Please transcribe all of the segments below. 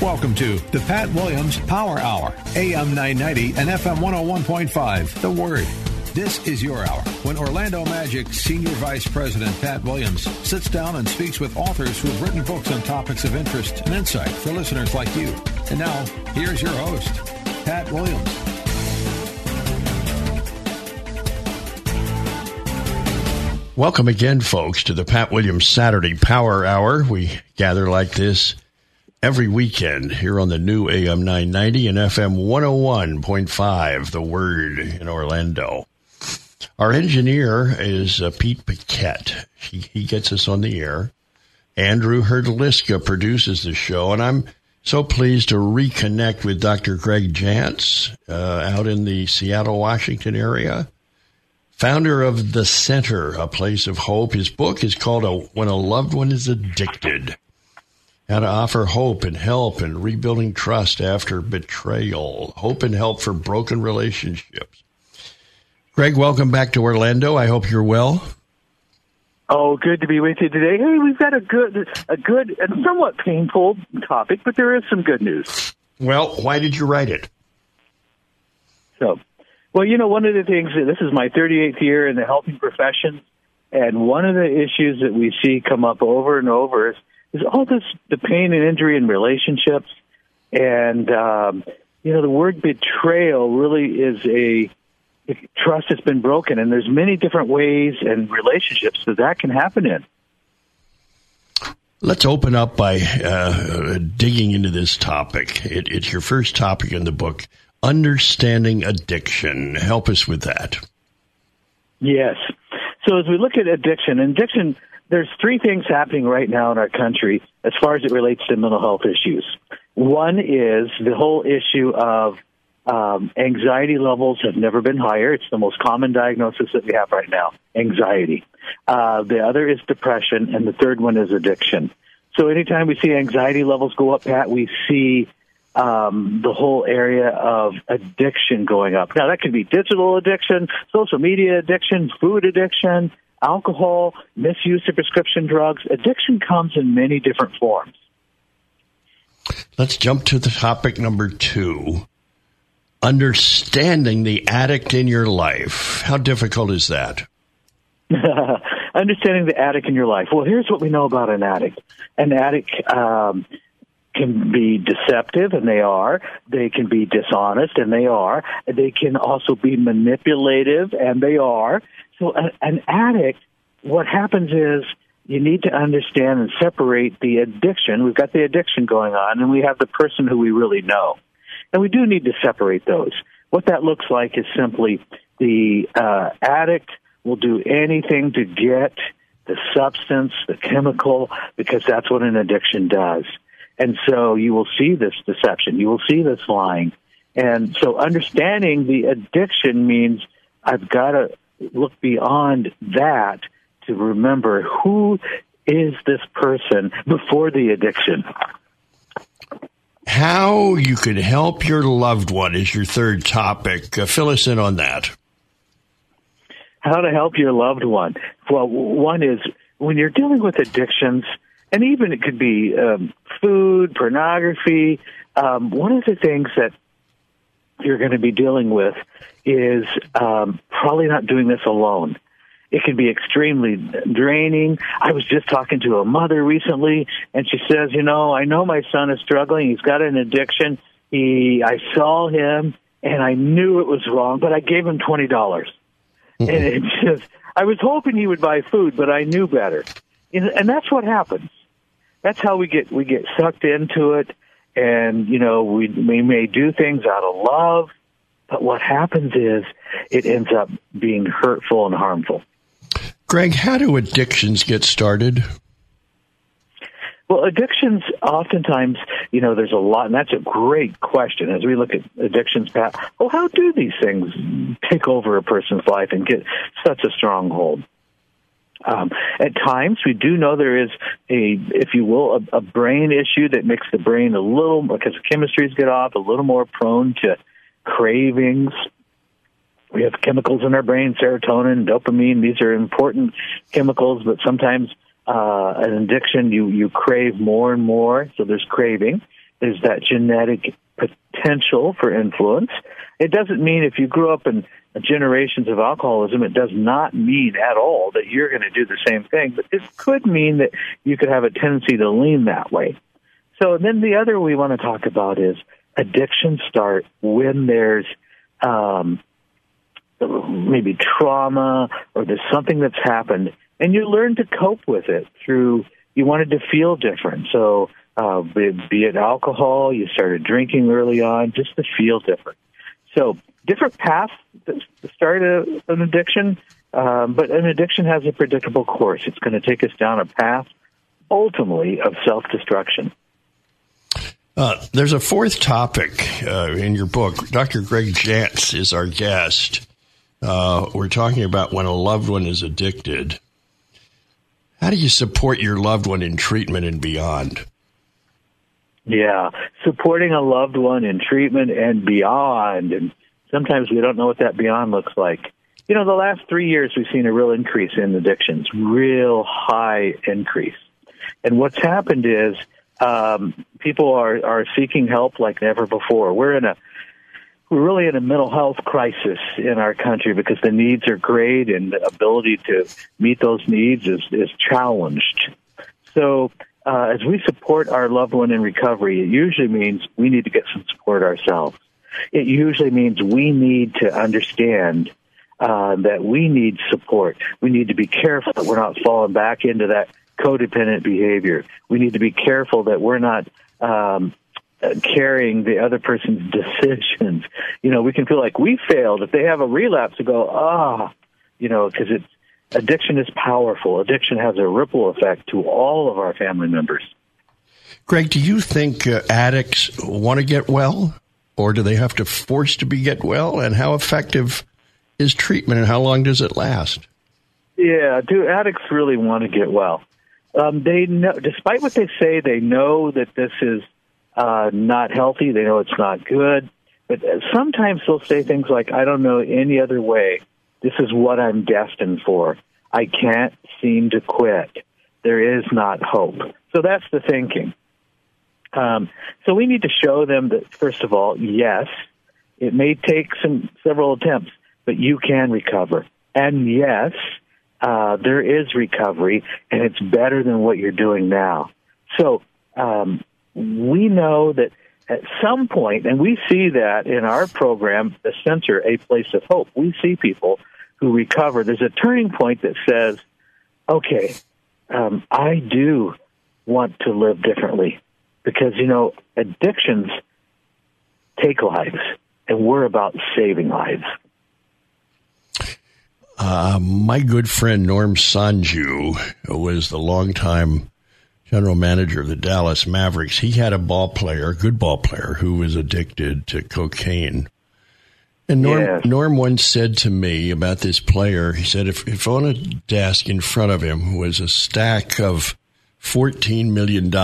Welcome to the Pat Williams Power Hour, AM 990 and FM 101.5. The Word. This is your hour when Orlando Magic Senior Vice President Pat Williams sits down and speaks with authors who have written books on topics of interest and insight for listeners like you. And now, here's your host, Pat Williams. Welcome again, folks, to the Pat Williams Saturday Power Hour. We gather like this every weekend here on the new AM 990 and FM 101.5, The Word in Orlando. Our engineer is uh, Pete Paquette. He, he gets us on the air. Andrew Herdliska produces the show, and I'm so pleased to reconnect with Dr. Greg Jantz uh, out in the Seattle, Washington area founder of The Center, a place of hope. His book is called a, When a Loved One is Addicted How to Offer Hope and Help in Rebuilding Trust After Betrayal, Hope and Help for Broken Relationships. Greg, welcome back to Orlando. I hope you're well. Oh, good to be with you today. Hey, we've got a good, a good and somewhat painful topic, but there is some good news. Well, why did you write it? So, well, you know, one of the things, this is my 38th year in the helping profession, and one of the issues that we see come up over and over is, is all this, the pain and injury in relationships. And, um, you know, the word betrayal really is a, trust has been broken, and there's many different ways and relationships that that can happen in. Let's open up by uh, digging into this topic. It, it's your first topic in the book understanding addiction. Help us with that. Yes. So as we look at addiction, addiction, there's three things happening right now in our country as far as it relates to mental health issues. One is the whole issue of um, anxiety levels have never been higher. It's the most common diagnosis that we have right now, anxiety. Uh, the other is depression, and the third one is addiction. So anytime we see anxiety levels go up, Pat, we see um, the whole area of addiction going up. Now, that could be digital addiction, social media addiction, food addiction, alcohol, misuse of prescription drugs. Addiction comes in many different forms. Let's jump to the topic number two understanding the addict in your life. How difficult is that? understanding the addict in your life. Well, here's what we know about an addict. An addict um, can be deceptive, and they are. They can be dishonest, and they are. They can also be manipulative, and they are. So, a, an addict, what happens is you need to understand and separate the addiction. We've got the addiction going on, and we have the person who we really know. And we do need to separate those. What that looks like is simply the uh, addict will do anything to get the substance, the chemical, because that's what an addiction does. And so you will see this deception. You will see this lying. And so understanding the addiction means I've got to look beyond that to remember who is this person before the addiction. How you could help your loved one is your third topic. Uh, fill us in on that. How to help your loved one. Well, one is when you're dealing with addictions, and even it could be um, food, pornography. Um, one of the things that you're going to be dealing with is um, probably not doing this alone. It can be extremely draining. I was just talking to a mother recently, and she says, "You know, I know my son is struggling. He's got an addiction. He, I saw him, and I knew it was wrong, but I gave him twenty dollars, mm-hmm. and it's just." I was hoping he would buy food, but I knew better. And that's what happens that's how we get we get sucked into it, and you know we we may do things out of love, but what happens is it ends up being hurtful and harmful. Greg, how do addictions get started? Well, addictions oftentimes, you know, there's a lot, and that's a great question as we look at addictions. Pat, well, how do these things take over a person's life and get such a stronghold? Um, at times, we do know there is a, if you will, a, a brain issue that makes the brain a little, because the chemistries get off, a little more prone to cravings. We have chemicals in our brain, serotonin, dopamine. These are important chemicals, but sometimes uh, an addiction, you, you crave more and more, so there's craving. There's that genetic potential for influence. It doesn't mean if you grew up in generations of alcoholism, it does not mean at all that you're going to do the same thing, but this could mean that you could have a tendency to lean that way. So then the other we want to talk about is addictions start when there's um, maybe trauma or there's something that's happened and you learn to cope with it through you wanted to feel different so uh, be, be it alcohol you started drinking early on just to feel different so different paths to start a, an addiction um, but an addiction has a predictable course it's going to take us down a path ultimately of self-destruction uh, there's a fourth topic uh, in your book. Dr. Greg Jantz is our guest. Uh, we're talking about when a loved one is addicted. How do you support your loved one in treatment and beyond? Yeah, supporting a loved one in treatment and beyond. And sometimes we don't know what that beyond looks like. You know, the last three years we've seen a real increase in addictions, real high increase. And what's happened is um, people are, are seeking help like never before. We're in a we're really in a mental health crisis in our country because the needs are great and the ability to meet those needs is, is challenged. So, uh, as we support our loved one in recovery, it usually means we need to get some support ourselves. It usually means we need to understand uh, that we need support. We need to be careful that we're not falling back into that codependent behavior. We need to be careful that we're not um, carrying the other person's decisions. You know, we can feel like we failed if they have a relapse to go, ah, you know, because it's addiction is powerful. Addiction has a ripple effect to all of our family members. Greg, do you think uh, addicts want to get well, or do they have to force to be get well? And how effective is treatment, and how long does it last? Yeah, do addicts really want to get well? Um, they know, despite what they say, they know that this is uh, not healthy. They know it's not good. But sometimes they'll say things like, I don't know any other way. This is what I'm destined for. I can't seem to quit. There is not hope. So that's the thinking. Um, so we need to show them that, first of all, yes, it may take some several attempts, but you can recover. And yes, uh, there is recovery, and it's better than what you're doing now. So um, we know that at some point, and we see that in our program, the Center, A Place of Hope, we see people who recover. There's a turning point that says, okay, um, I do want to live differently because, you know, addictions take lives, and we're about saving lives. Uh, my good friend Norm Sonju was the longtime general manager of the Dallas Mavericks, he had a ball player, a good ball player, who was addicted to cocaine. And Norm, yeah. Norm once said to me about this player, he said, if, if on a desk in front of him was a stack of $14 million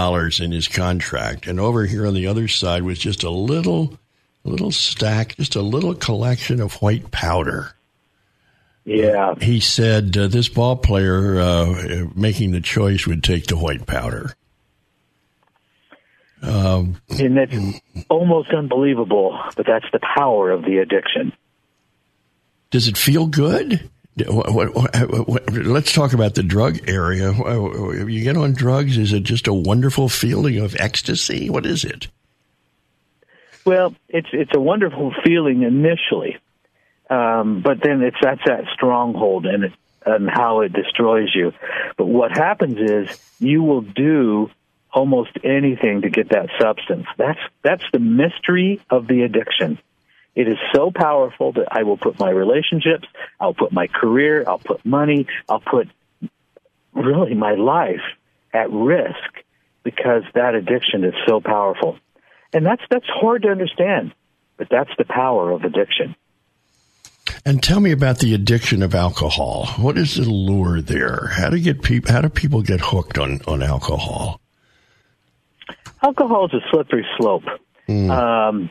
in his contract, and over here on the other side was just a little, little stack, just a little collection of white powder. Yeah. He said uh, this ball player uh, making the choice would take the white powder. Um, and that's almost unbelievable, but that's the power of the addiction. Does it feel good? What, what, what, let's talk about the drug area. You get on drugs, is it just a wonderful feeling of ecstasy? What is it? Well, it's it's a wonderful feeling initially, um, but then it's that's that stronghold and it, and how it destroys you. But what happens is you will do almost anything to get that substance. That's that's the mystery of the addiction. It is so powerful that I will put my relationships, I'll put my career, I'll put money, I'll put really my life at risk because that addiction is so powerful. And that's that's hard to understand, but that's the power of addiction. And tell me about the addiction of alcohol. What is the lure there? How do get people? How do people get hooked on on alcohol? Alcohol is a slippery slope. Mm. Um,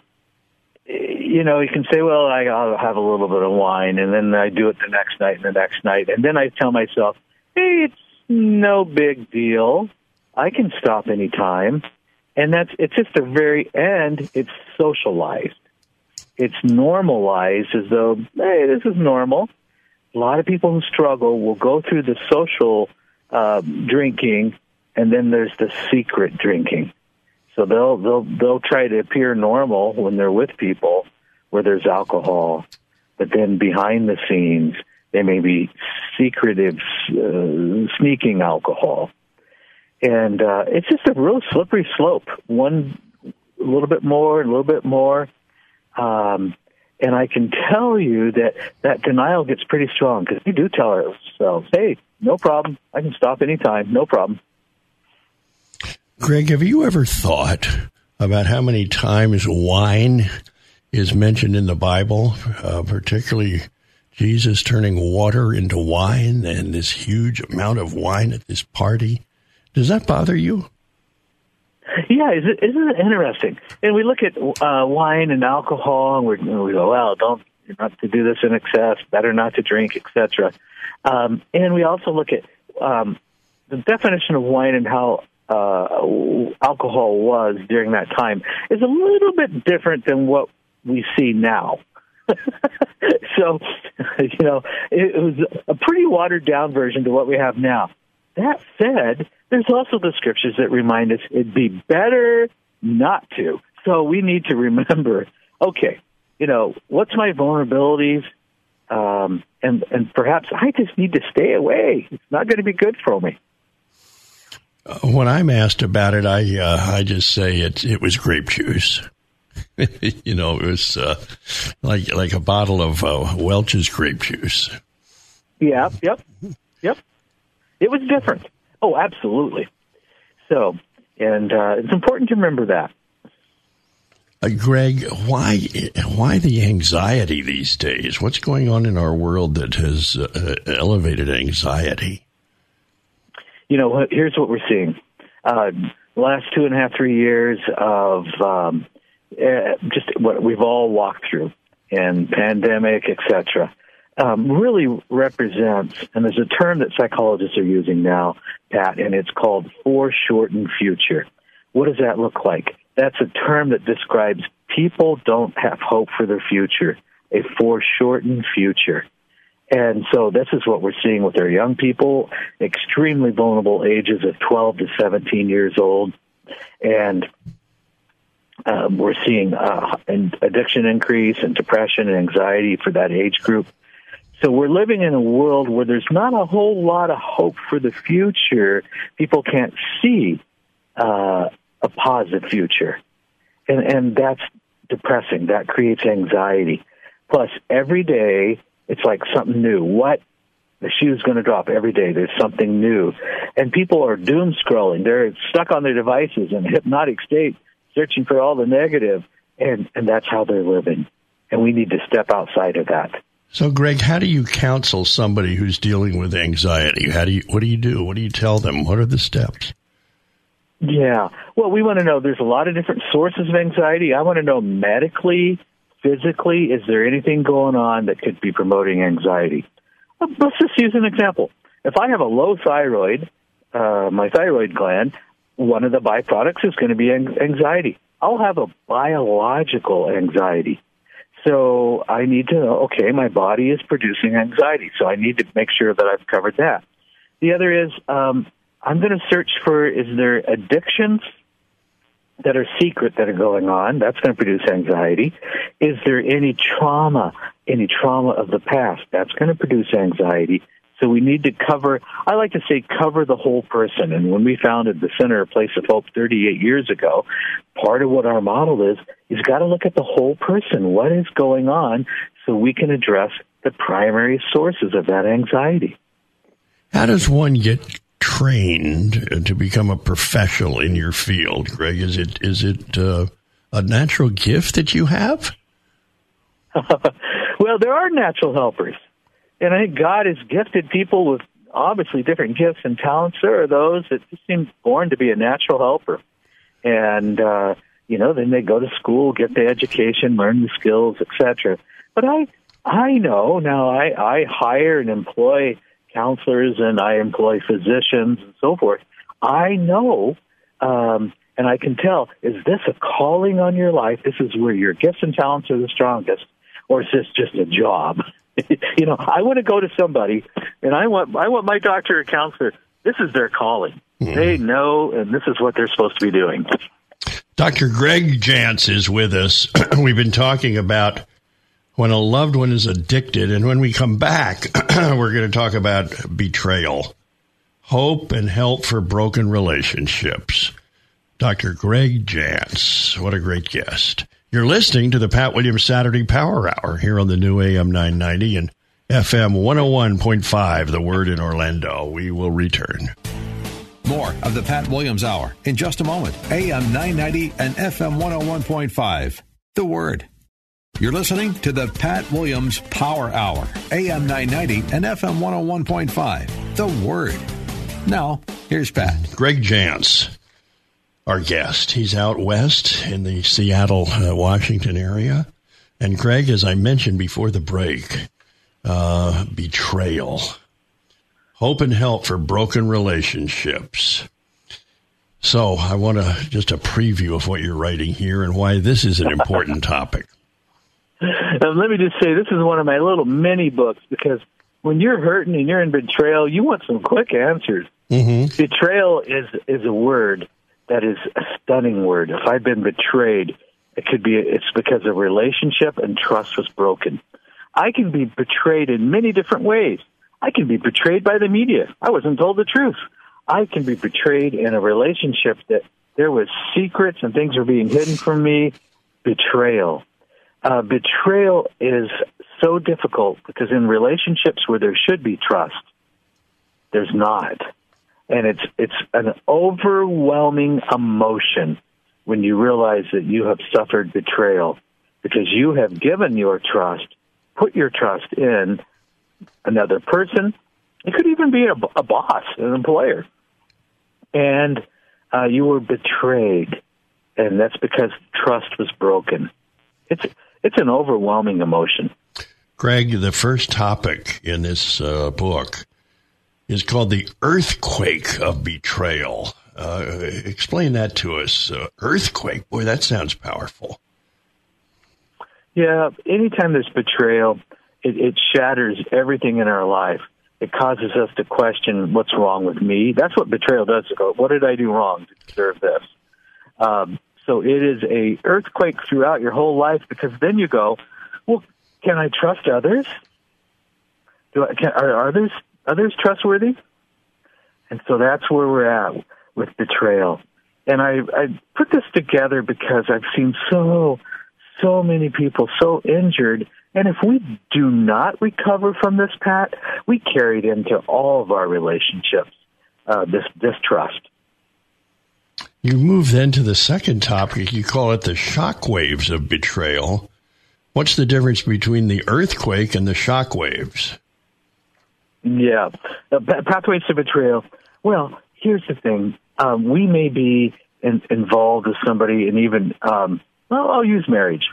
you know, you can say, "Well, I, I'll have a little bit of wine," and then I do it the next night and the next night, and then I tell myself, "Hey, it's no big deal. I can stop anytime." And that's it's just the very end. It's socialized it's normalized as though, hey, this is normal. A lot of people who struggle will go through the social uh, drinking, and then there's the secret drinking. So they'll they'll they'll try to appear normal when they're with people where there's alcohol, but then behind the scenes they may be secretive, uh, sneaking alcohol, and uh, it's just a real slippery slope. One a little bit more, a little bit more, um, and I can tell you that that denial gets pretty strong because we do tell ourselves, hey, no problem. I can stop anytime. No problem. Greg, have you ever thought about how many times wine is mentioned in the Bible, uh, particularly Jesus turning water into wine and this huge amount of wine at this party? Does that bother you? Yeah, isn't it interesting? And we look at uh, wine and alcohol, and, and we go, "Well, don't not to do this in excess. Better not to drink, etc." Um, and we also look at um, the definition of wine and how uh, alcohol was during that time is a little bit different than what we see now. so, you know, it was a pretty watered down version to what we have now. That said, there's also the scriptures that remind us it'd be better not to. So we need to remember, okay, you know, what's my vulnerabilities? Um, and, and perhaps I just need to stay away. It's not going to be good for me. When I'm asked about it, I uh, I just say it it was grape juice. you know, it was uh, like like a bottle of uh, Welch's grape juice. Yeah, yep, yep. It was different. Oh, absolutely. So, and uh, it's important to remember that. Uh, Greg, why why the anxiety these days? What's going on in our world that has uh, elevated anxiety? You know, here's what we're seeing. Uh, last two and a half, three years of um, uh, just what we've all walked through, and pandemic, etc um, really represents, and there's a term that psychologists are using now, Pat, and it's called foreshortened future. What does that look like? That's a term that describes people don't have hope for their future, a foreshortened future. And so this is what we're seeing with our young people, extremely vulnerable ages of 12 to 17 years old. And um, we're seeing uh, addiction increase and depression and anxiety for that age group. So we're living in a world where there's not a whole lot of hope for the future. People can't see uh, a positive future, and and that's depressing. That creates anxiety. Plus, every day it's like something new. What the shoe's going to drop every day. There's something new, and people are doom scrolling. They're stuck on their devices in a hypnotic state, searching for all the negative, and and that's how they're living. And we need to step outside of that. So, Greg, how do you counsel somebody who's dealing with anxiety? How do you? What do you do? What do you tell them? What are the steps? Yeah. Well, we want to know. There's a lot of different sources of anxiety. I want to know medically, physically, is there anything going on that could be promoting anxiety? Let's just use an example. If I have a low thyroid, uh, my thyroid gland, one of the byproducts is going to be anxiety. I'll have a biological anxiety. So I need to know, okay, my body is producing anxiety, so I need to make sure that I've covered that. The other is um, I'm going to search for is there addictions that are secret that are going on? That's going to produce anxiety. Is there any trauma, any trauma of the past? That's going to produce anxiety. So we need to cover, I like to say cover the whole person. And when we founded the Center of Place of Hope 38 years ago, part of what our model is, is got to look at the whole person. What is going on so we can address the primary sources of that anxiety. How does one get trained to become a professional in your field, Greg? Is it is it uh, a natural gift that you have? well, there are natural helpers, and I think God has gifted people with obviously different gifts and talents. There are those that just seem born to be a natural helper, and uh, you know, then they go to school, get the education, learn the skills, etc. But I, I know now. I I hire and employ counselors, and I employ physicians and so forth. I know. Um, and I can tell, is this a calling on your life? This is where your gifts and talents are the strongest, or is this just a job? you know, I want to go to somebody, and I want I want my doctor or counselor. This is their calling. Mm-hmm. They know, and this is what they're supposed to be doing. Dr. Greg Jantz is with us. We've been talking about when a loved one is addicted, and when we come back, we're going to talk about betrayal, hope, and help for broken relationships. Dr. Greg Jantz, what a great guest. You're listening to the Pat Williams Saturday Power Hour here on the new AM 990 and FM 101.5, the word in Orlando. We will return. More of the Pat Williams Hour in just a moment. AM 990 and FM 101.5. The Word. You're listening to the Pat Williams Power Hour, AM 990 and FM 101.5. The Word. Now, here's Pat. Greg Jantz, our guest. He's out west in the Seattle, uh, Washington area. And Greg, as I mentioned before the break, uh, betrayal hope and help for broken relationships. So I want to just a preview of what you're writing here and why this is an important topic. And let me just say, this is one of my little mini books because when you're hurting and you're in betrayal, you want some quick answers. Mm-hmm. Betrayal is is a word that is a stunning word. If I've been betrayed, it could be it's because a relationship and trust was broken. I can be betrayed in many different ways. I can be betrayed by the media. I wasn't told the truth. I can be betrayed in a relationship that there was secrets and things were being hidden from me. Betrayal. Uh, betrayal is so difficult because in relationships where there should be trust, there's not. And it's, it's an overwhelming emotion when you realize that you have suffered betrayal because you have given your trust, put your trust in another person. It could even be a, a boss, an employer. And uh, you were betrayed, and that's because trust was broken. It's it's an overwhelming emotion. Greg, the first topic in this uh, book is called the earthquake of betrayal. Uh, explain that to us. Uh, earthquake, boy, that sounds powerful. Yeah, anytime there's betrayal, it, it shatters everything in our life. It causes us to question what's wrong with me. That's what betrayal does. What did I do wrong to deserve this? Um, so it is a earthquake throughout your whole life because then you go, well, can I trust others? Do I, can, are others others trustworthy? And so that's where we're at with betrayal. And I, I put this together because I've seen so, so many people so injured and if we do not recover from this, Pat, we carry it into all of our relationships, uh, this distrust. You move then to the second topic. You call it the shock waves of betrayal. What's the difference between the earthquake and the shock waves? Yeah, uh, pathways to betrayal. Well, here's the thing: um, we may be in, involved with somebody, and even um, well, I'll use marriage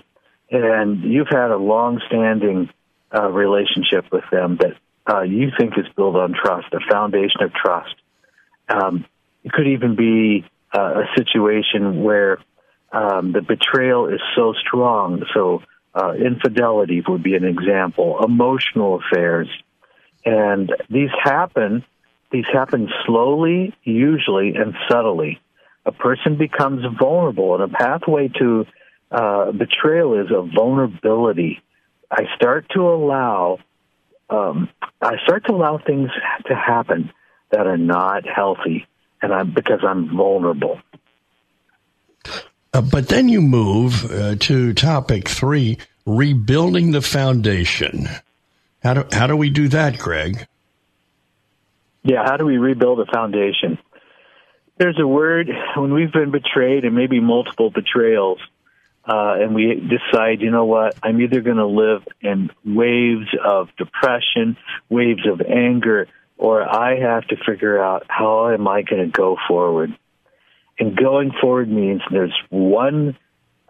and you've had a long-standing uh, relationship with them that uh, you think is built on trust, a foundation of trust. Um, it could even be uh, a situation where um, the betrayal is so strong. So, uh, infidelity would be an example. Emotional affairs, and these happen. These happen slowly, usually, and subtly. A person becomes vulnerable, and a pathway to uh, betrayal is a vulnerability. I start to allow, um, I start to allow things to happen that are not healthy, and I'm because I'm vulnerable. Uh, but then you move uh, to topic three: rebuilding the foundation. How do how do we do that, Greg? Yeah, how do we rebuild a foundation? There's a word when we've been betrayed and maybe multiple betrayals, uh, and we decide, you know what, I'm either going to live in waves of depression, waves of anger, or I have to figure out how am I going to go forward. And going forward means there's one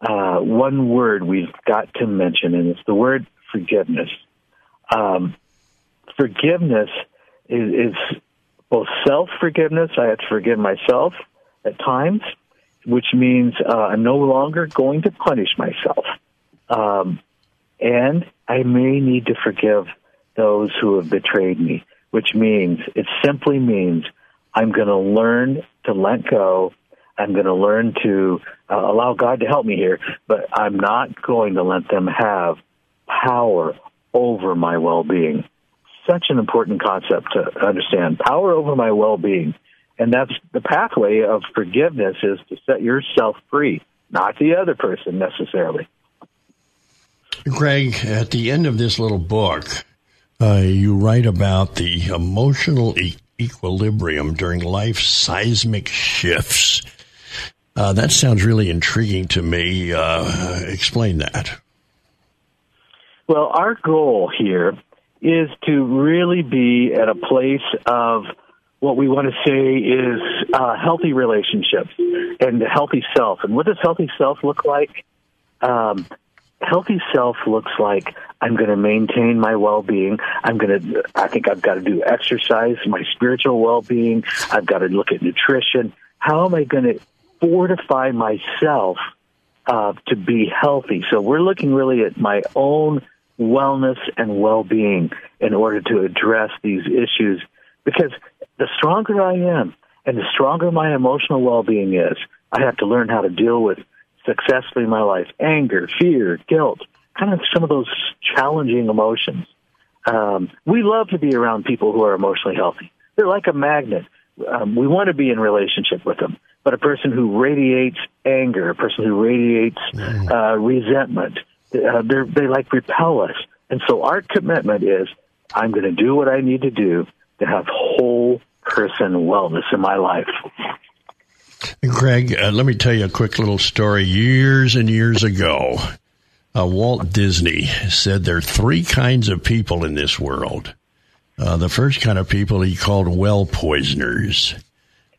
uh, one word we've got to mention, and it's the word forgiveness. Um, forgiveness is, is both self forgiveness. I have to forgive myself at times, which means uh, I'm no longer going to punish myself. Um, and I may need to forgive those who have betrayed me, which means it simply means I'm going to learn to let go. I'm going to learn to uh, allow God to help me here, but I'm not going to let them have power over my well being such an important concept to understand. Power over my well-being. And that's the pathway of forgiveness is to set yourself free, not the other person necessarily. Greg, at the end of this little book, uh, you write about the emotional e- equilibrium during life's seismic shifts. Uh, that sounds really intriguing to me. Uh, explain that. Well, our goal here is to really be at a place of what we want to say is uh, healthy relationships and healthy self. And what does healthy self look like? Um, healthy self looks like I'm going to maintain my well-being. I'm going to, I think I've got to do exercise, my spiritual well-being. I've got to look at nutrition. How am I going to fortify myself uh, to be healthy? So we're looking really at my own wellness and well-being in order to address these issues because the stronger I am and the stronger my emotional well-being is, I have to learn how to deal with successfully in my life anger, fear, guilt, kind of some of those challenging emotions. Um, we love to be around people who are emotionally healthy. They're like a magnet. Um, we want to be in relationship with them. But a person who radiates anger, a person who radiates mm. uh, resentment, uh, they like repel us. And so our commitment is I'm going to do what I need to do to have whole person wellness in my life. Greg, uh, let me tell you a quick little story. Years and years ago, uh, Walt Disney said there are three kinds of people in this world. Uh, the first kind of people he called well poisoners.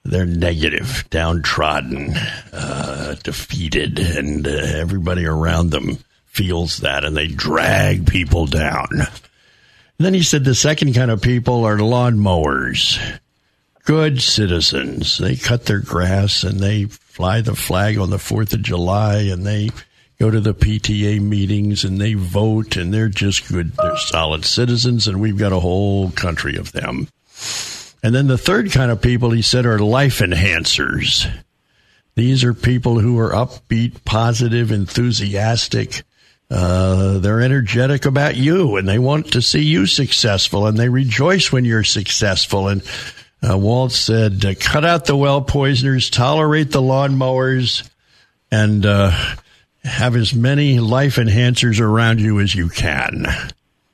They're negative, downtrodden, uh, defeated, and uh, everybody around them feels that and they drag people down. And then he said the second kind of people are lawnmowers, good citizens. They cut their grass and they fly the flag on the 4th of July and they go to the PTA meetings and they vote and they're just good. They're solid citizens and we've got a whole country of them. And then the third kind of people he said are life enhancers. These are people who are upbeat, positive, enthusiastic, uh, they're energetic about you and they want to see you successful and they rejoice when you're successful. And uh, Walt said, cut out the well poisoners, tolerate the lawnmowers, and uh, have as many life enhancers around you as you can.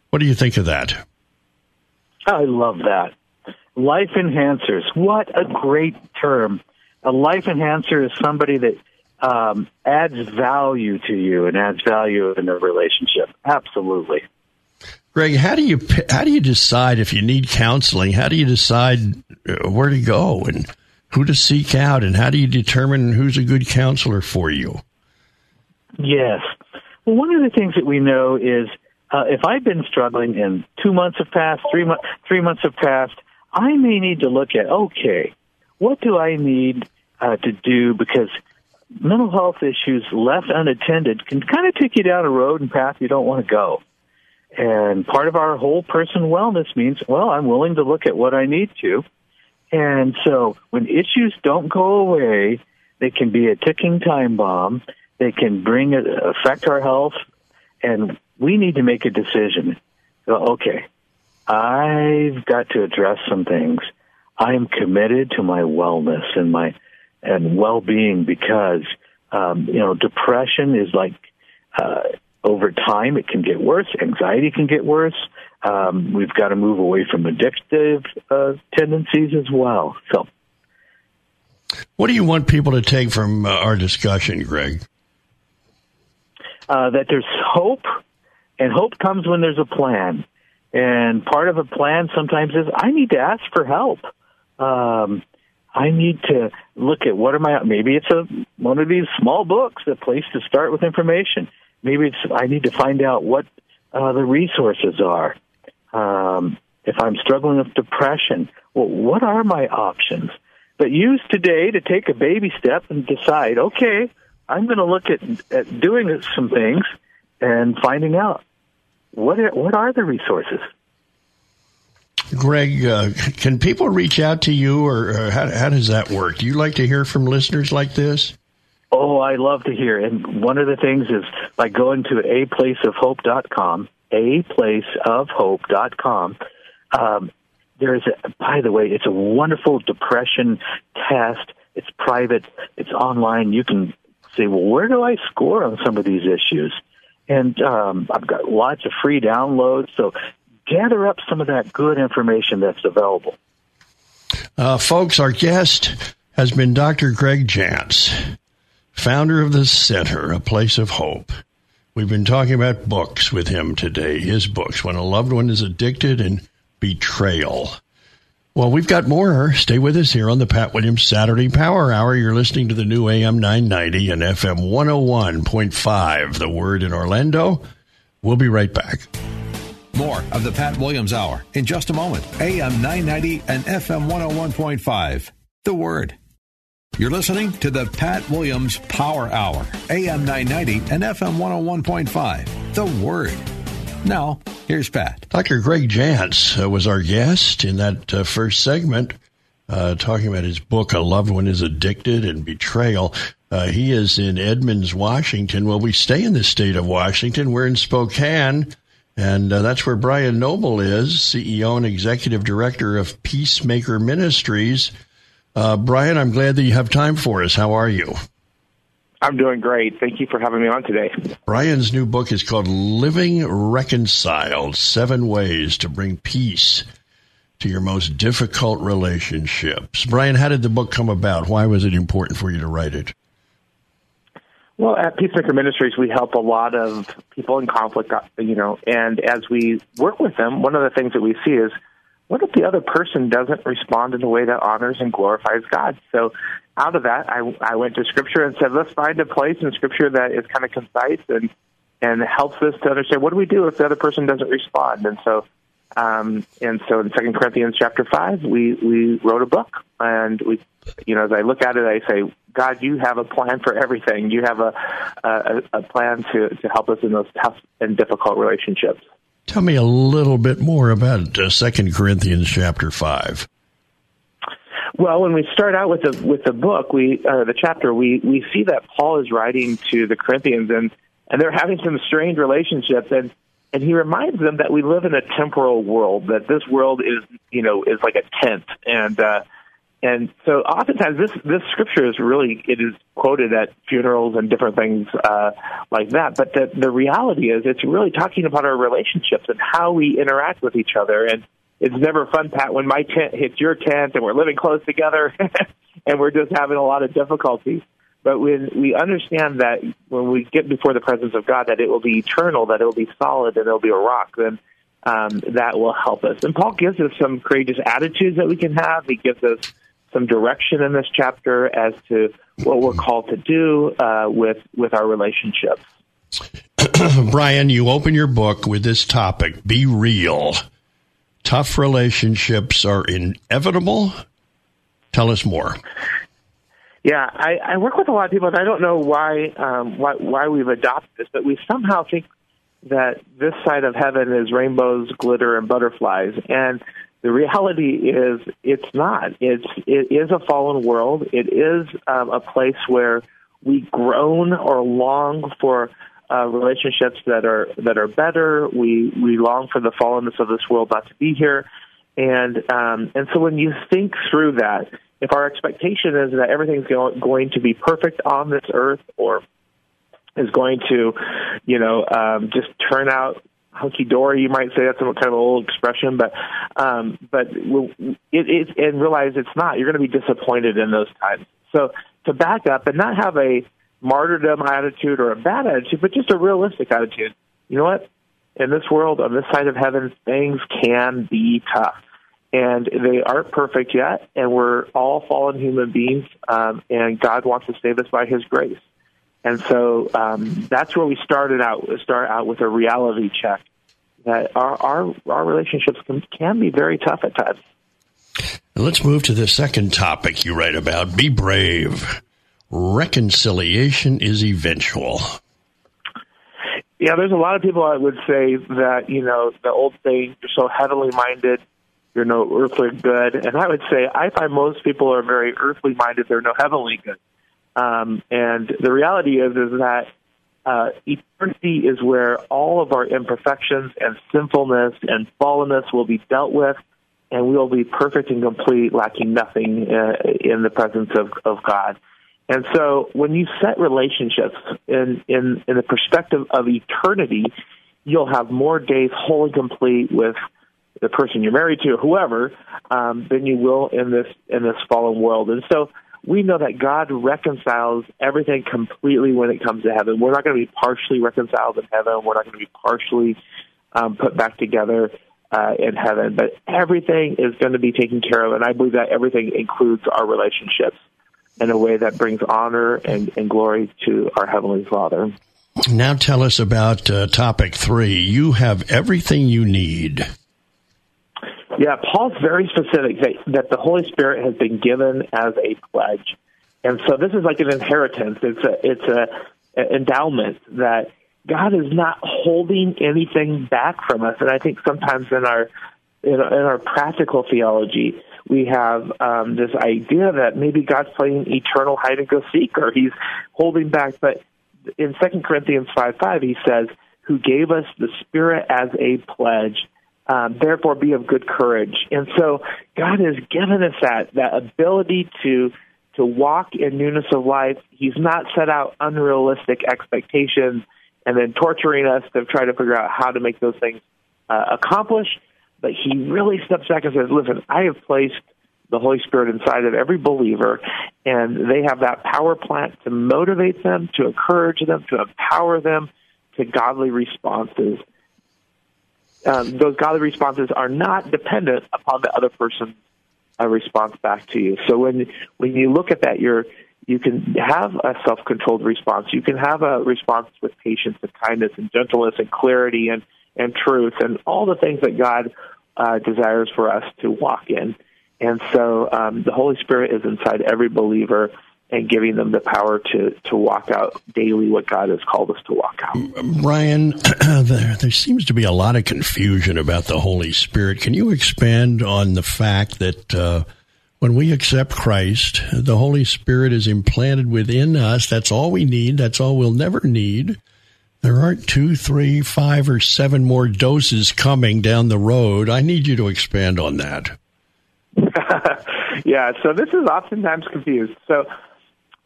What do you think of that? I love that. Life enhancers. What a great term. A life enhancer is somebody that um, adds value to you and adds value in the relationship. Absolutely. Greg, how do you how do you decide if you need counseling? How do you decide uh, where to go and who to seek out, and how do you determine who's a good counselor for you? Yes. Well, one of the things that we know is uh, if I've been struggling and two months have passed, three months, three months have passed, I may need to look at okay, what do I need uh, to do because mental health issues left unattended can kind of take you down a road and path you don't want to go. And part of our whole person wellness means, well, I'm willing to look at what I need to. And so when issues don't go away, they can be a ticking time bomb. They can bring it affect our health, and we need to make a decision. Okay, I've got to address some things. I am committed to my wellness and my and well-being because um, you know depression is like uh, over time, it can get worse. Anxiety can get worse. Um, we've got to move away from addictive uh, tendencies as well. So, what do you want people to take from uh, our discussion, Greg? Uh, that there's hope, and hope comes when there's a plan. And part of a plan sometimes is I need to ask for help. Um, I need to look at what am I? Maybe it's a one of these small books, a place to start with information. Maybe it's I need to find out what uh, the resources are. Um, if I'm struggling with depression, well, what are my options? But use today to take a baby step and decide, okay, I'm going to look at, at doing some things and finding out what are, what are the resources. Greg, uh, can people reach out to you, or uh, how, how does that work? Do you like to hear from listeners like this? Oh, I love to hear. And one of the things is by going to aplaceofhope.com, aplaceofhope.com. Um, there's a, by the way, it's a wonderful depression test. It's private. It's online. You can say, well, where do I score on some of these issues? And um, I've got lots of free downloads. So gather up some of that good information that's available. Uh, folks, our guest has been Dr. Greg Jantz, founder of the Center, A Place of Hope. We've been talking about books with him today, his books, When a Loved One is Addicted and Betrayal. Well, we've got more. Stay with us here on the Pat Williams Saturday Power Hour. You're listening to the new AM 990 and FM 101.5, The Word in Orlando. We'll be right back. More of the Pat Williams Hour in just a moment. AM 990 and FM 101.5. The Word. You're listening to the Pat Williams Power Hour, AM 990 and FM 101.5. The Word. Now, here's Pat. Dr. Greg Jantz uh, was our guest in that uh, first segment, uh, talking about his book, A Loved One is Addicted and Betrayal. Uh, he is in Edmonds, Washington. Well, we stay in the state of Washington. We're in Spokane. And uh, that's where Brian Noble is, CEO and Executive Director of Peacemaker Ministries. Uh, Brian, I'm glad that you have time for us. How are you? I'm doing great. Thank you for having me on today. Brian's new book is called Living Reconciled Seven Ways to Bring Peace to Your Most Difficult Relationships. Brian, how did the book come about? Why was it important for you to write it? Well, at Peacemaker Ministries, we help a lot of people in conflict, uh, you know, and as we work with them, one of the things that we see is what if the other person doesn't respond in a way that honors and glorifies God? So, out of that, I, I went to Scripture and said, let's find a place in Scripture that is kind of concise and and helps us to understand what do we do if the other person doesn't respond. And so, um, and so in Second Corinthians chapter five, we we wrote a book, and we, you know, as I look at it, I say, God, you have a plan for everything. You have a a, a plan to to help us in those tough and difficult relationships. Tell me a little bit more about uh, Second Corinthians chapter five. Well, when we start out with the with the book, we uh, the chapter, we we see that Paul is writing to the Corinthians, and and they're having some strained relationships, and and he reminds them that we live in a temporal world, that this world is you know is like a tent, and uh, and so oftentimes this this scripture is really it is quoted at funerals and different things uh, like that. But the the reality is it's really talking about our relationships and how we interact with each other. And it's never fun, Pat, when my tent hits your tent and we're living close together and we're just having a lot of difficulties. But when we understand that when we get before the presence of God, that it will be eternal, that it will be solid, and it will be a rock, then um, that will help us. And Paul gives us some courageous attitudes that we can have. He gives us some direction in this chapter as to what we're called to do uh, with with our relationships. Brian, you open your book with this topic: "Be real." Tough relationships are inevitable. Tell us more. Yeah, I, I work with a lot of people, and I don't know why um, why why we've adopted this, but we somehow think that this side of heaven is rainbows, glitter, and butterflies, and the reality is it's not. It's it is a fallen world. It is um, a place where we groan or long for uh, relationships that are that are better. We we long for the fallenness of this world not to be here, and um, and so when you think through that, if our expectation is that everything's go- going to be perfect on this earth, or is going to, you know, um, just turn out hunky dory. You might say that's kind of an old expression, but um, but it, it and realize it's not. You're going to be disappointed in those times. So to back up and not have a martyrdom attitude or a bad attitude, but just a realistic attitude. You know what? In this world, on this side of heaven, things can be tough. And they aren't perfect yet, and we're all fallen human beings, um, and God wants to save us by His grace. And so um, that's where we started out. Start out with a reality check that our our, our relationships can, can be very tough at times. Let's move to the second topic you write about. Be brave. Reconciliation is eventual. Yeah, there's a lot of people I would say that you know the old saying, "You're so heavenly minded." You're no earthly good, and I would say I find most people are very earthly minded. They're no heavenly good. Um, and the reality is, is that uh, eternity is where all of our imperfections and sinfulness and fallenness will be dealt with, and we will be perfect and complete, lacking nothing uh, in the presence of, of God. And so, when you set relationships in, in in the perspective of eternity, you'll have more days whole and complete with the person you're married to, whoever, um, than you will in this in this fallen world. And so, we know that God reconciles everything completely when it comes to heaven. We're not going to be partially reconciled in heaven. We're not going to be partially um, put back together uh, in heaven. But everything is going to be taken care of, and I believe that everything includes our relationships in a way that brings honor and, and glory to our Heavenly Father. Now tell us about uh, topic three. You have everything you need. Yeah, Paul's very specific that, that the Holy Spirit has been given as a pledge, and so this is like an inheritance. It's a it's a, a endowment that God is not holding anything back from us. And I think sometimes in our in, in our practical theology, we have um, this idea that maybe God's playing eternal hide and go seek, or He's holding back. But in Second Corinthians five five, He says, "Who gave us the Spirit as a pledge." Um, therefore be of good courage. And so God has given us that that ability to to walk in newness of life. He's not set out unrealistic expectations and then torturing us to try to figure out how to make those things uh, accomplish. But He really steps back and says, "Listen, I have placed." The Holy Spirit inside of every believer, and they have that power plant to motivate them, to encourage them, to empower them to godly responses um, those godly responses are not dependent upon the other person's uh, response back to you. So when when you look at that, you're you can have a self-controlled response. You can have a response with patience and kindness and gentleness and clarity and and truth and all the things that God uh, desires for us to walk in. And so um, the Holy Spirit is inside every believer and giving them the power to to walk out daily what God has called us to walk out. Brian, there, there seems to be a lot of confusion about the Holy Spirit. Can you expand on the fact that uh, when we accept Christ, the Holy Spirit is implanted within us? That's all we need. That's all we'll never need. There aren't two, three, five, or seven more doses coming down the road. I need you to expand on that. yeah, so this is oftentimes confused. So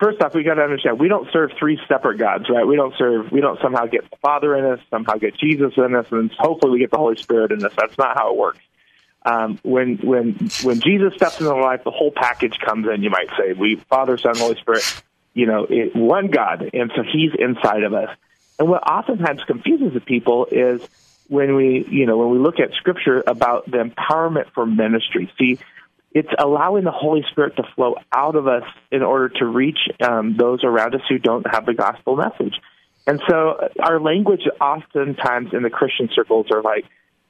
first off, we got to understand we don't serve three separate gods, right? We don't serve, we don't somehow get the Father in us, somehow get Jesus in us, and hopefully we get the Holy Spirit in us. That's not how it works. Um, when when when Jesus steps into life, the whole package comes in. You might say, we Father, Son, Holy Spirit. You know, it, one God, and so He's inside of us. And what oftentimes confuses the people is when we, you know, when we look at Scripture about the empowerment for ministry. See, it's allowing the Holy Spirit to flow out of us in order to reach um, those around us who don't have the gospel message. And so uh, our language oftentimes in the Christian circles are like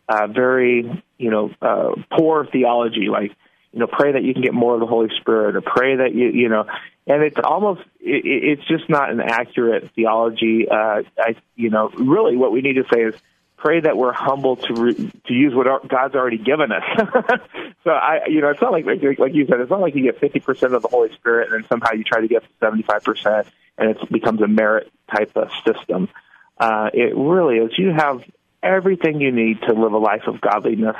uh, very, you know, uh, poor theology, like, you know, pray that you can get more of the Holy Spirit or pray that you, you know, and it's almost, it, it's just not an accurate theology. Uh, I, you know, really what we need to say is, pray that we're humble to re- to use what our, God's already given us. so I, you know, it's not like like you said, it's not like you get fifty percent of the Holy Spirit and then somehow you try to get seventy five percent and it becomes a merit type of system. Uh, it really is. You have everything you need to live a life of godliness.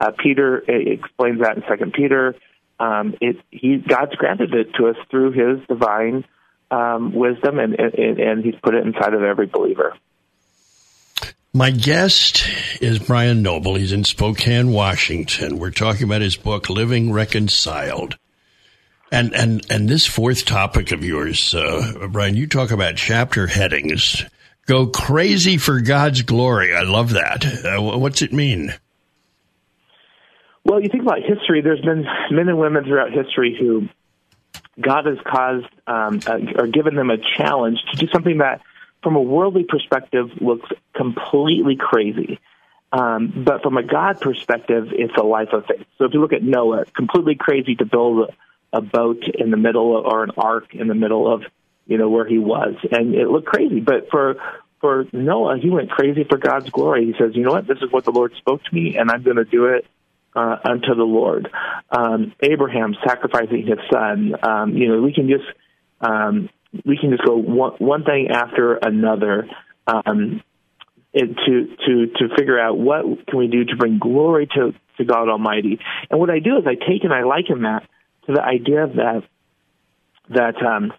Uh, Peter explains that in Second Peter. Um, it, he God's granted it to us through His divine um, wisdom, and, and, and He's put it inside of every believer. My guest is Brian Noble. He's in Spokane, Washington. We're talking about his book, Living Reconciled. And and and this fourth topic of yours, uh, Brian, you talk about chapter headings. Go crazy for God's glory. I love that. Uh, what's it mean? Well, you think about history. There's been men and women throughout history who God has caused um, uh, or given them a challenge to do something that, from a worldly perspective, looks completely crazy. Um, but from a God perspective, it's a life of faith. So if you look at Noah, completely crazy to build a boat in the middle of, or an ark in the middle of you know where he was, and it looked crazy. But for for Noah, he went crazy for God's glory. He says, "You know what? This is what the Lord spoke to me, and I'm going to do it uh, unto the Lord." Um, Abraham sacrificing his son. Um, you know, we can just um, we can just go one, one thing after another. Um, it, to to to figure out what can we do to bring glory to to God Almighty. And what I do is I take and I liken that to the idea that that um,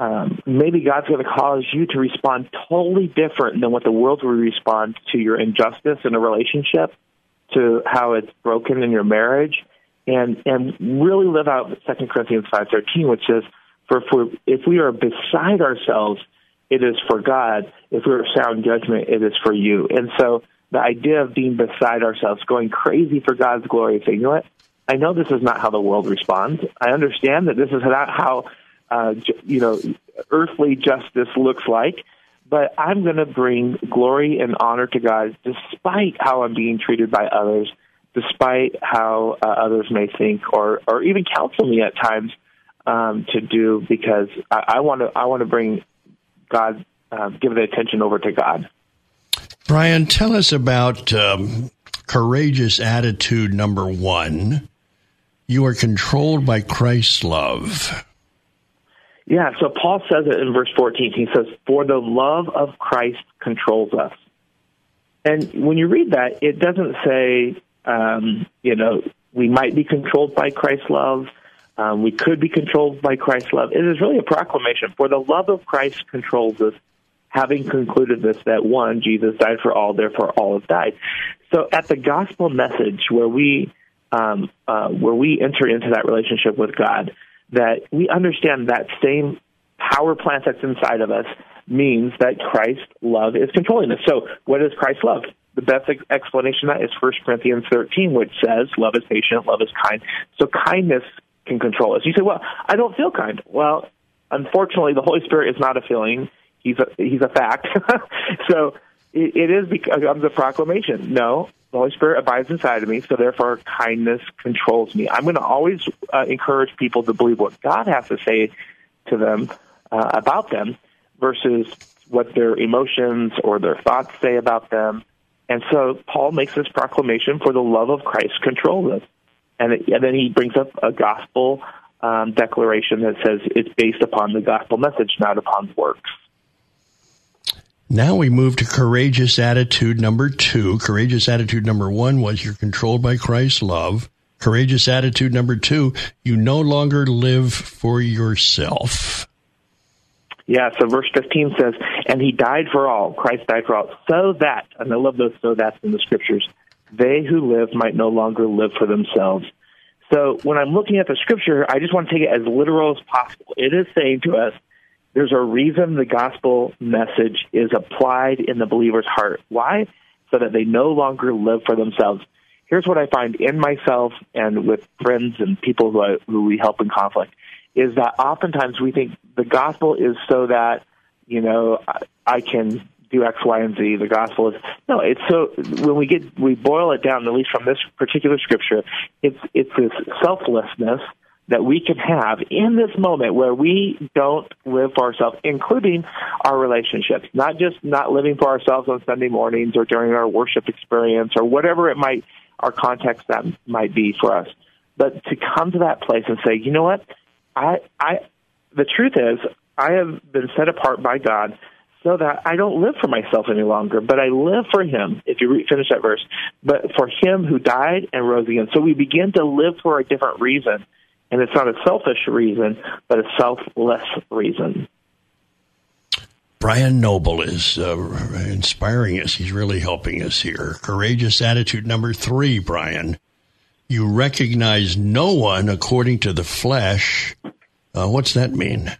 um, maybe God's going to cause you to respond totally different than what the world will respond to your injustice in a relationship, to how it's broken in your marriage, and and really live out Second Corinthians five thirteen, which says, "For for if we are beside ourselves, it is for God. If we are sound judgment, it is for you." And so the idea of being beside ourselves, going crazy for God's glory, saying, "You know what? I know this is not how the world responds. I understand that this is not how, uh, you know, earthly justice looks like. But I'm going to bring glory and honor to God despite how I'm being treated by others, despite how uh, others may think or, or even counsel me at times um, to do, because I, want to I want to bring God, uh, give the attention over to God. Brian, tell us about um, courageous attitude number one you are controlled by Christ's love. Yeah, so Paul says it in verse 14. He says, For the love of Christ controls us. And when you read that, it doesn't say, um, you know, we might be controlled by Christ's love. Um, we could be controlled by Christ's love. It is really a proclamation. For the love of Christ controls us, having concluded this, that one, Jesus died for all, therefore all have died. So at the gospel message, where we um, uh, where we enter into that relationship with God, that we understand that same power plant that's inside of us means that Christ's love is controlling us. So, what is Christ's love? The best explanation of that is 1 Corinthians 13, which says, Love is patient, love is kind. So, kindness can control us. You say, Well, I don't feel kind. Well, unfortunately, the Holy Spirit is not a feeling, He's a, he's a fact. so, it, it is becomes a proclamation. No, the Holy Spirit abides inside of me, so therefore kindness controls me. I'm going to always uh, encourage people to believe what God has to say to them uh, about them versus what their emotions or their thoughts say about them. And so Paul makes this proclamation for the love of Christ controls us. And, then he brings up a gospel um, declaration that says it's based upon the gospel message, not upon works. Now we move to courageous attitude number two. Courageous attitude number one was you're controlled by Christ's love. Courageous attitude number two, you no longer live for yourself. Yeah, so verse 15 says, And he died for all, Christ died for all, so that, and I love those so that's in the scriptures, they who live might no longer live for themselves. So when I'm looking at the scripture, I just want to take it as literal as possible. It is saying to us, there's a reason the gospel message is applied in the believer's heart. Why? So that they no longer live for themselves. Here's what I find in myself and with friends and people who, I, who we help in conflict is that oftentimes we think the gospel is so that, you know, I, I can do X, Y, and Z. The gospel is no. It's so when we get we boil it down, at least from this particular scripture, it's it's this selflessness that we can have in this moment where we don't live for ourselves, including our relationships, not just not living for ourselves on Sunday mornings or during our worship experience or whatever it might, our context that might be for us, but to come to that place and say, you know what, I, I, the truth is, I have been set apart by God so that I don't live for myself any longer, but I live for Him. If you re- finish that verse, but for Him who died and rose again. So we begin to live for a different reason and it's not a selfish reason, but a selfless reason. Brian Noble is uh, inspiring us. He's really helping us here. Courageous attitude number three, Brian. You recognize no one according to the flesh. Uh, what's that mean?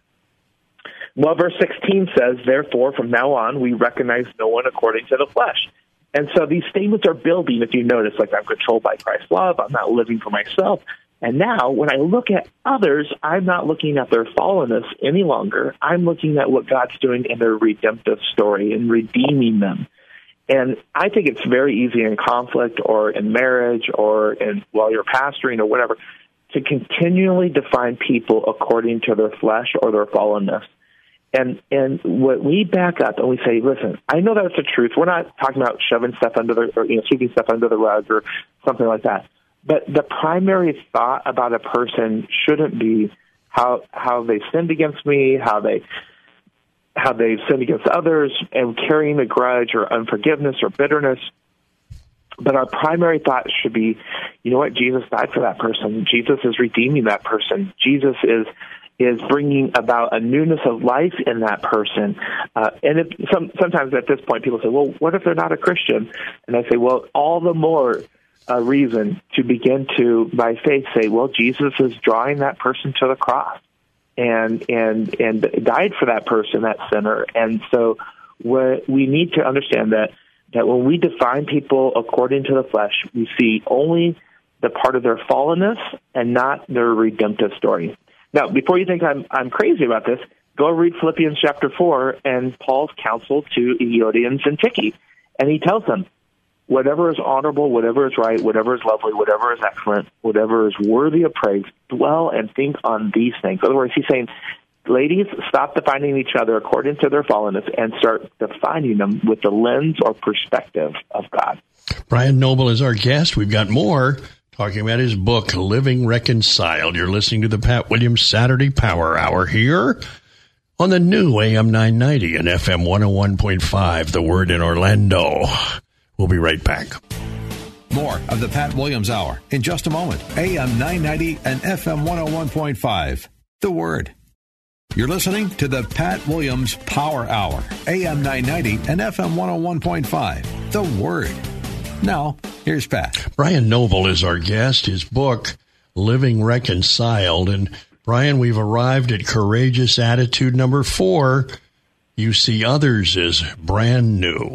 Well, verse 16 says, Therefore, from now on, we recognize no one according to the flesh. And so these statements are building, if you notice, like I'm controlled by Christ's love, I'm not living for myself. And now, when I look at others, I'm not looking at their fallenness any longer. I'm looking at what God's doing in their redemptive story and redeeming them. And I think it's very easy in conflict or in marriage or in while you're pastoring or whatever to continually define people according to their flesh or their fallenness. And and what we back up and we say, listen, I know that's the truth. We're not talking about shoving stuff under the or you know sweeping stuff under the rug or something like that. But the primary thought about a person shouldn't be how how they sinned against me, how they how they've sinned against others, and carrying a grudge or unforgiveness or bitterness. But our primary thought should be, you know what? Jesus died for that person. Jesus is redeeming that person. Jesus is is bringing about a newness of life in that person. Uh, and it, some, sometimes at this point, people say, "Well, what if they're not a Christian?" And I say, "Well, all the more a reason to begin to, by faith, say, well, Jesus is drawing that person to the cross and and and died for that person, that sinner. And so what we need to understand that that when we define people according to the flesh, we see only the part of their fallenness and not their redemptive story. Now, before you think I'm I'm crazy about this, go read Philippians chapter four and Paul's counsel to Euodia and Syntyche, and he tells them whatever is honorable, whatever is right, whatever is lovely, whatever is excellent, whatever is worthy of praise, dwell and think on these things. In other words, he's saying, ladies, stop defining each other according to their fallenness and start defining them with the lens or perspective of God. Brian Noble is our guest. We've got more talking about his book, Living Reconciled. You're listening to the Pat Williams Saturday Power Hour here on the new AM 990 and FM 101.5, The Word in Orlando. We'll be right back. More of the Pat Williams Hour in just a moment. AM 990 and FM 101.5. The Word. You're listening to the Pat Williams Power Hour, AM 990 and FM 101.5. The Word. Now, here's Pat. Brian Noble is our guest. His book, Living Reconciled. And Brian, we've arrived at courageous attitude number four. You see others as brand new.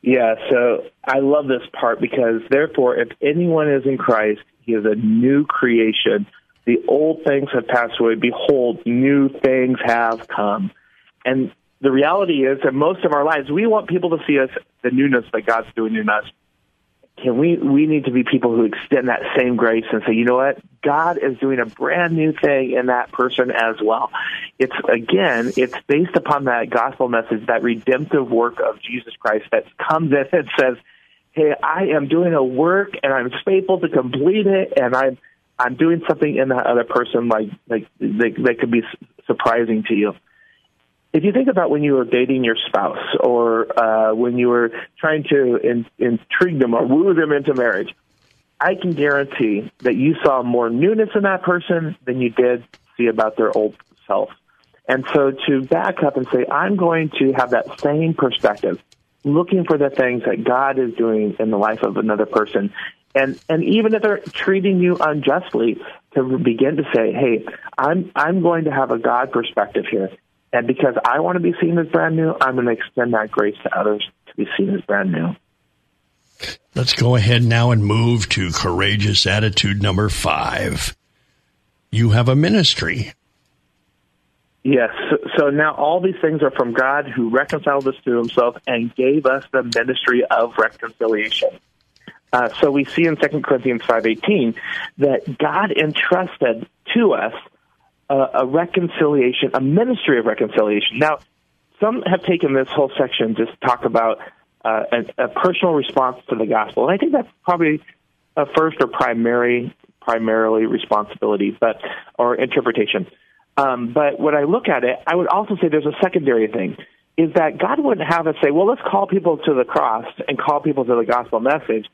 Yeah, so I love this part because therefore, if anyone is in Christ, he is a new creation. The old things have passed away. Behold, new things have come. And the reality is that most of our lives, we want people to see us the newness that God's doing in us. Can we we need to be people who extend that same grace and say, you know what, God is doing a brand new thing in that person as well. It's again, it's based upon that gospel message, that redemptive work of Jesus Christ that comes in and says, Hey, I am doing a work and I'm faithful to complete it and I'm I'm doing something in that other person like like that, that could be surprising to you if you think about when you were dating your spouse or uh, when you were trying to in, intrigue them or woo them into marriage, I can guarantee that you saw more newness in that person than you did see about their old self. And so to back up and say, I'm going to have that same perspective, looking for the things that God is doing in the life of another person. And, and even if they're treating you unjustly, to begin to say, hey, I'm, I'm going to have a God perspective here. And because I want to be seen as brand new, I'm going to extend that grace to others to be seen as brand new. Let's go ahead now and move to courageous attitude number five. You have a ministry. Yes. So, now all these things are from God who reconciled us to himself and gave us the ministry of reconciliation. Uh, so we see in 2 Corinthians 5.18 that God entrusted to us a, a reconciliation, a ministry of reconciliation. Now, some have taken this whole section just to talk about uh, a, a, personal response to the gospel, and I think that's probably a first or primary, primarily responsibility, but or interpretation. Um, but when I look at it, I would also say there's a secondary thing: is that God wouldn't have us say, "Well, let's call people to the cross and call people to the gospel message,"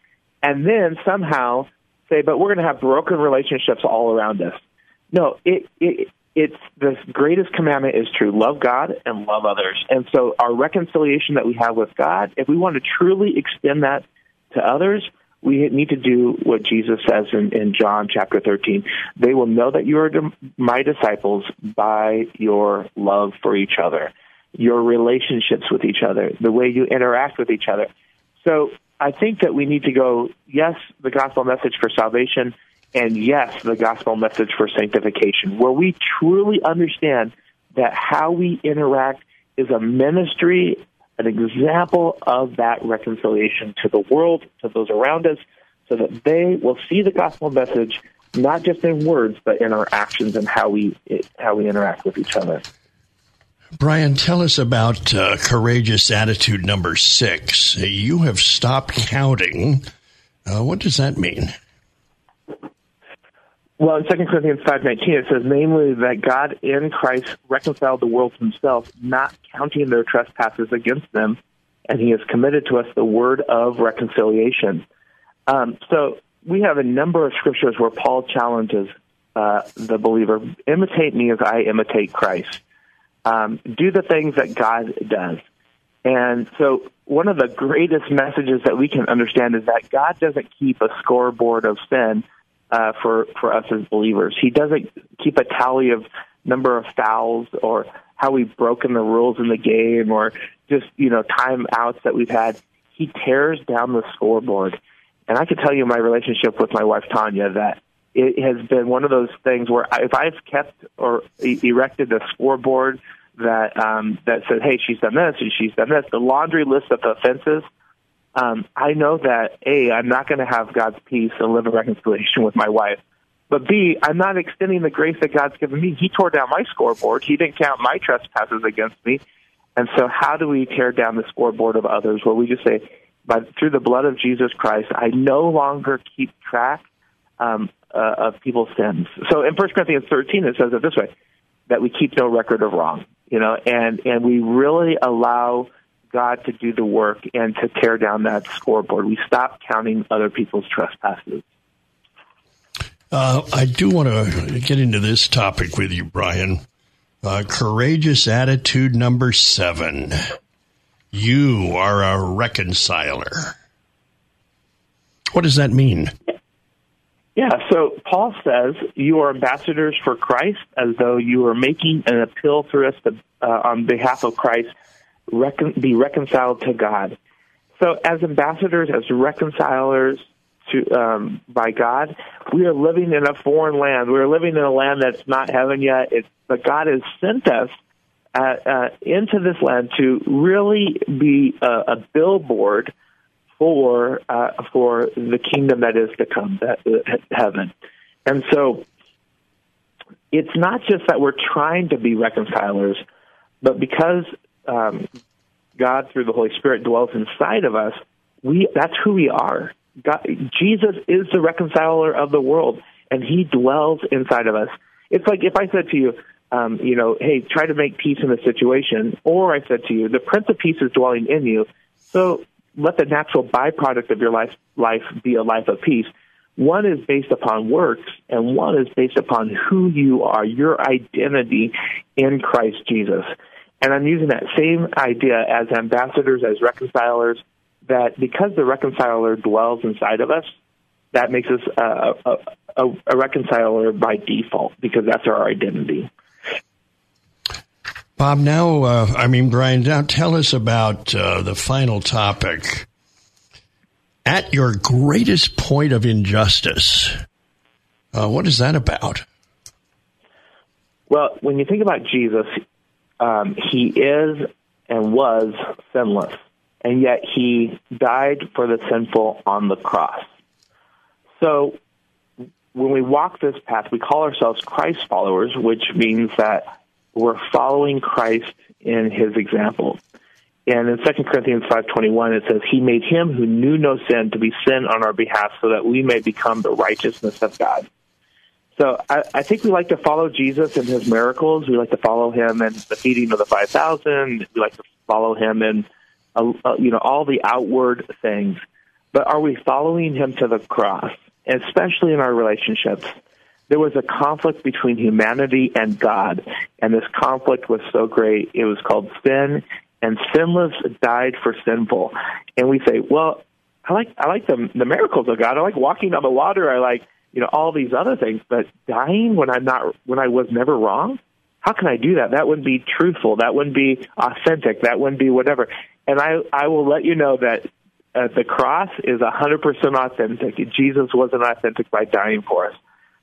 and then somehow say, "But we're going to have broken relationships all around us." No, it, it it's the greatest commandment is true love God and love others. And so, our reconciliation that we have with God, if we want to truly extend that to others, we need to do what Jesus says in, in John chapter 13. They will know that you are my disciples by your love for each other, your relationships with each other, the way you interact with each other. So I think that we need to go, yes, the gospel message for salvation, and yes, the gospel message for sanctification, where we truly understand that how we interact is a ministry an example of that reconciliation to the world, to those around us, so that they will see the gospel message not just in words, but in our actions and how we how we interact with each other. Brian, tell us about uh, courageous attitude number six. You have stopped counting. Uh, what does that mean? Well, in 2 Corinthians 5.19, it says, namely that God in Christ reconciled the world to himself, not counting their trespasses against them, and he has committed to us the word of reconciliation. Um, so we have a number of scriptures where Paul challenges uh, the believer, imitate me as I imitate Christ. Um, do the things that God does. And so one of the greatest messages that we can understand is that God doesn't keep a scoreboard of sin uh, for for us as believers. He doesn't keep a tally of number of fouls or how we've broken the rules in the game or just you know timeouts that we've had. He tears down the scoreboard, and I can tell you my relationship with my wife Tanya that it has been one of those things where if I've kept or erected a scoreboard that um, that says, "Hey, she's done this and she's done this," the laundry list of offenses um, I know that A, I'm not going to have God's peace and live in reconciliation with my wife. But B, I'm not extending the grace that God's given me. He tore down my scoreboard. He didn't count my trespasses against me. And so, how do we tear down the scoreboard of others? Well, we just say, by, through the blood of Jesus Christ, I no longer keep track um, uh, of people's sins. So, in 1 Corinthians 13, it says it this way: that we keep no record of wrong. You know, and and we really allow God to do the work and to tear down that scoreboard. We stop counting other people's trespasses. Uh, I do want to get into this topic with you, Brian. Uh, courageous attitude number seven. You are a reconciler. What does that mean? Yeah, so Paul says you are ambassadors for Christ as though you are making an appeal through us to, uh, on behalf of Christ recon- be reconciled to God. So, as ambassadors, as reconcilers to um, by God, we are living in a foreign land. We are living in a land that's not heaven yet. It's, but God has sent us uh, uh, into this land to really be a, a billboard for uh, for the kingdom that is to come, that uh, heaven. And so, it's not just that we're trying to be reconcilers, but because um, God through the Holy Spirit dwells inside of us, we that's who we are. God, Jesus is the reconciler of the world, and He dwells inside of us. It's like if I said to you, um, you know, hey, try to make peace in the situation, or I said to you, the Prince of Peace is dwelling in you, so let the natural byproduct of your life life be a life of peace. One is based upon works, and one is based upon who you are, your identity in Christ Jesus. And I'm using that same idea as ambassadors, as reconcilers, that because the reconciler dwells inside of us, that makes us a, a, a reconciler by default because that's our identity. Bob, now, uh, I mean, Brian, now tell us about uh, the final topic. At your greatest point of injustice, uh, what is that about? Well, when you think about Jesus, um, he is and was sinless, and yet he died for the sinful on the cross. So when we walk this path, we call ourselves Christ followers, which means that we're following Christ in his example. And in 2 Corinthians 5.21, it says, He made him who knew no sin to be sin on our behalf so that we may become the righteousness of God. So I, I think we like to follow Jesus and his miracles. We like to follow him in the feeding of the five thousand. We like to follow him in, uh, uh, you know, all the outward things. But are we following him to the cross, especially in our relationships? there was a conflict between humanity and God, and this conflict was so great. It was called sin, and sinless died for sinful. And we say, well, I like I like the the miracles of God. I like walking on the water. I like you know all these other things, but dying when I'm not when I was never wrong. How can I do that? That wouldn't be truthful. That wouldn't be authentic. That wouldn't be whatever. And I I will let you know that uh, the cross is 100% authentic. Jesus wasn't authentic by dying for us.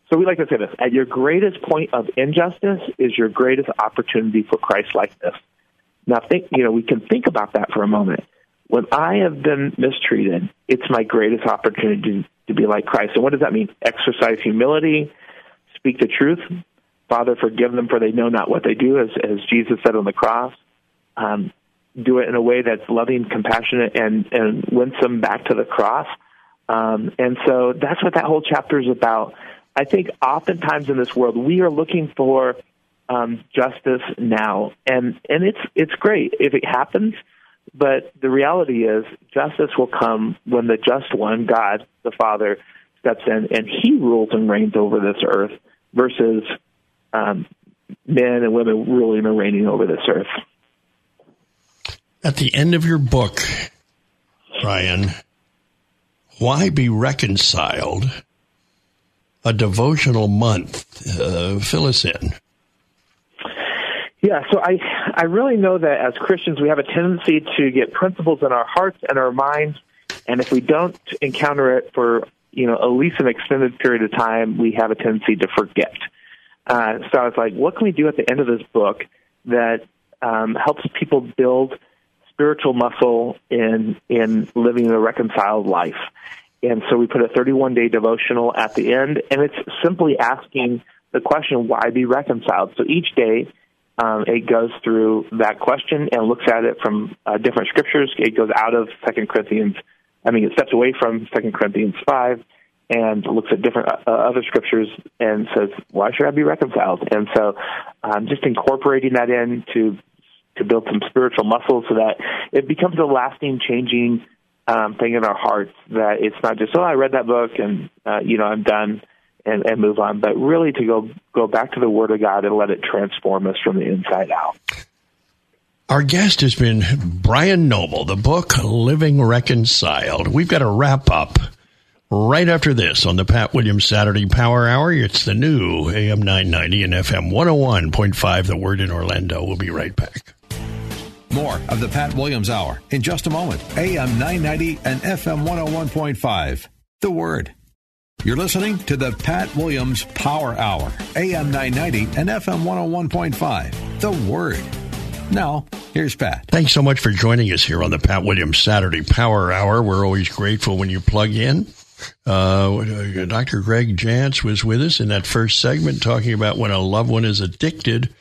So we like to say this: at your greatest point of injustice is your greatest opportunity for Christ likeness. Now, think you know we can think about that for a moment. When I have been mistreated, it's my greatest opportunity to be like Christ. And what does that mean? Exercise humility, speak the truth. Father, forgive them for they know not what they do, as, as Jesus said on the cross. Um, do it in a way that's loving, compassionate, and, and winsome back to the cross. Um, and so that's what that whole chapter is about. I think oftentimes in this world we are looking for um, justice now, and and it's it's great if it happens, but the reality is justice will come when the just one, God the Father, steps in and He rules and reigns over this earth, versus um, men and women ruling and reigning over this earth. At the end of your book, Brian, why be reconciled? A devotional month. Uh, fill us in. Yeah, so I I really know that as Christians we have a tendency to get principles in our hearts and our minds, and if we don't encounter it for you know at least an extended period of time, we have a tendency to forget. Uh, so I was like, what can we do at the end of this book that um, helps people build spiritual muscle in in living a reconciled life? And so we put a 31 day devotional at the end, and it's simply asking the question, why be reconciled? So each day um, it goes through that question and looks at it from uh, different scriptures. It goes out of Second Corinthians. I mean, it steps away from Second Corinthians five and looks at different uh, other scriptures and says, "Why should I be reconciled?" And so, um, just incorporating that in to to build some spiritual muscle so that it becomes a lasting, changing um, thing in our hearts. That it's not just, "Oh, I read that book and uh, you know I'm done." And, and move on, but really to go go back to the Word of God and let it transform us from the inside out. Our guest has been Brian Noble, the book Living Reconciled. We've got to wrap up right after this on the Pat Williams Saturday Power Hour. It's the new AM 990 and FM 101.5, The Word in Orlando. We'll be right back. More of the Pat Williams Hour in just a moment. AM 990 and FM 101.5, The Word. You're listening to the Pat Williams Power Hour, AM 990 and FM 101.5. The Word. Now, here's Pat. Thanks so much for joining us here on the Pat Williams Saturday Power Hour. We're always grateful when you plug in. Uh, Dr. Greg Jantz was with us in that first segment talking about when a loved one is addicted.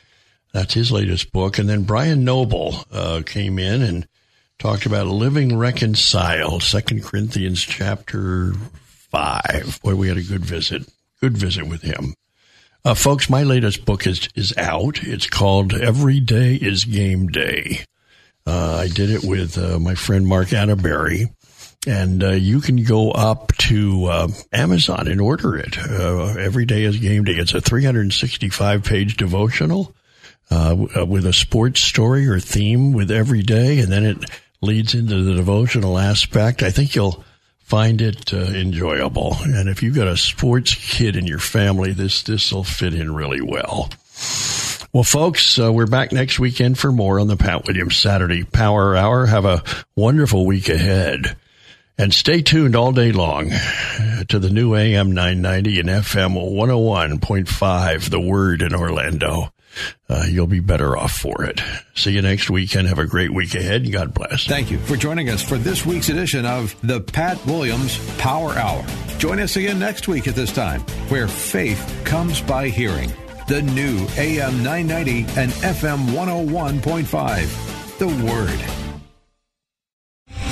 That's his latest book. And then Brian Noble uh, came in and talked about living reconciled, Second Corinthians chapter five. Boy, we had a good visit. Good visit with him. Uh, folks, my latest book is, is out. It's called Every Day is Game Day. Uh, I did it with uh, my friend Mark Atteberry. And uh, you can go up to uh, Amazon and order it. Uh, Every Day is Game Day. It's a 365 page devotional with a sports story or theme with every day. And then it leads into the devotional aspect. I think you'll find it uh, enjoyable. And if you've got a sports kid in your family, this this will fit in really well. Well, folks, uh, we're back next weekend for more on the Pat Williams Saturday Power Hour. Have a wonderful week ahead. And stay tuned all day long to the new AM 990 and FM 101.5, The Word in Orlando uh, you'll be better off for it. See you next weekend. Have a great week ahead. God bless. Thank you for joining us for this week's edition of the Pat Williams Power Hour. Join us again next week at this time, where faith comes by hearing. The new AM 990 and FM 101.5. The Word.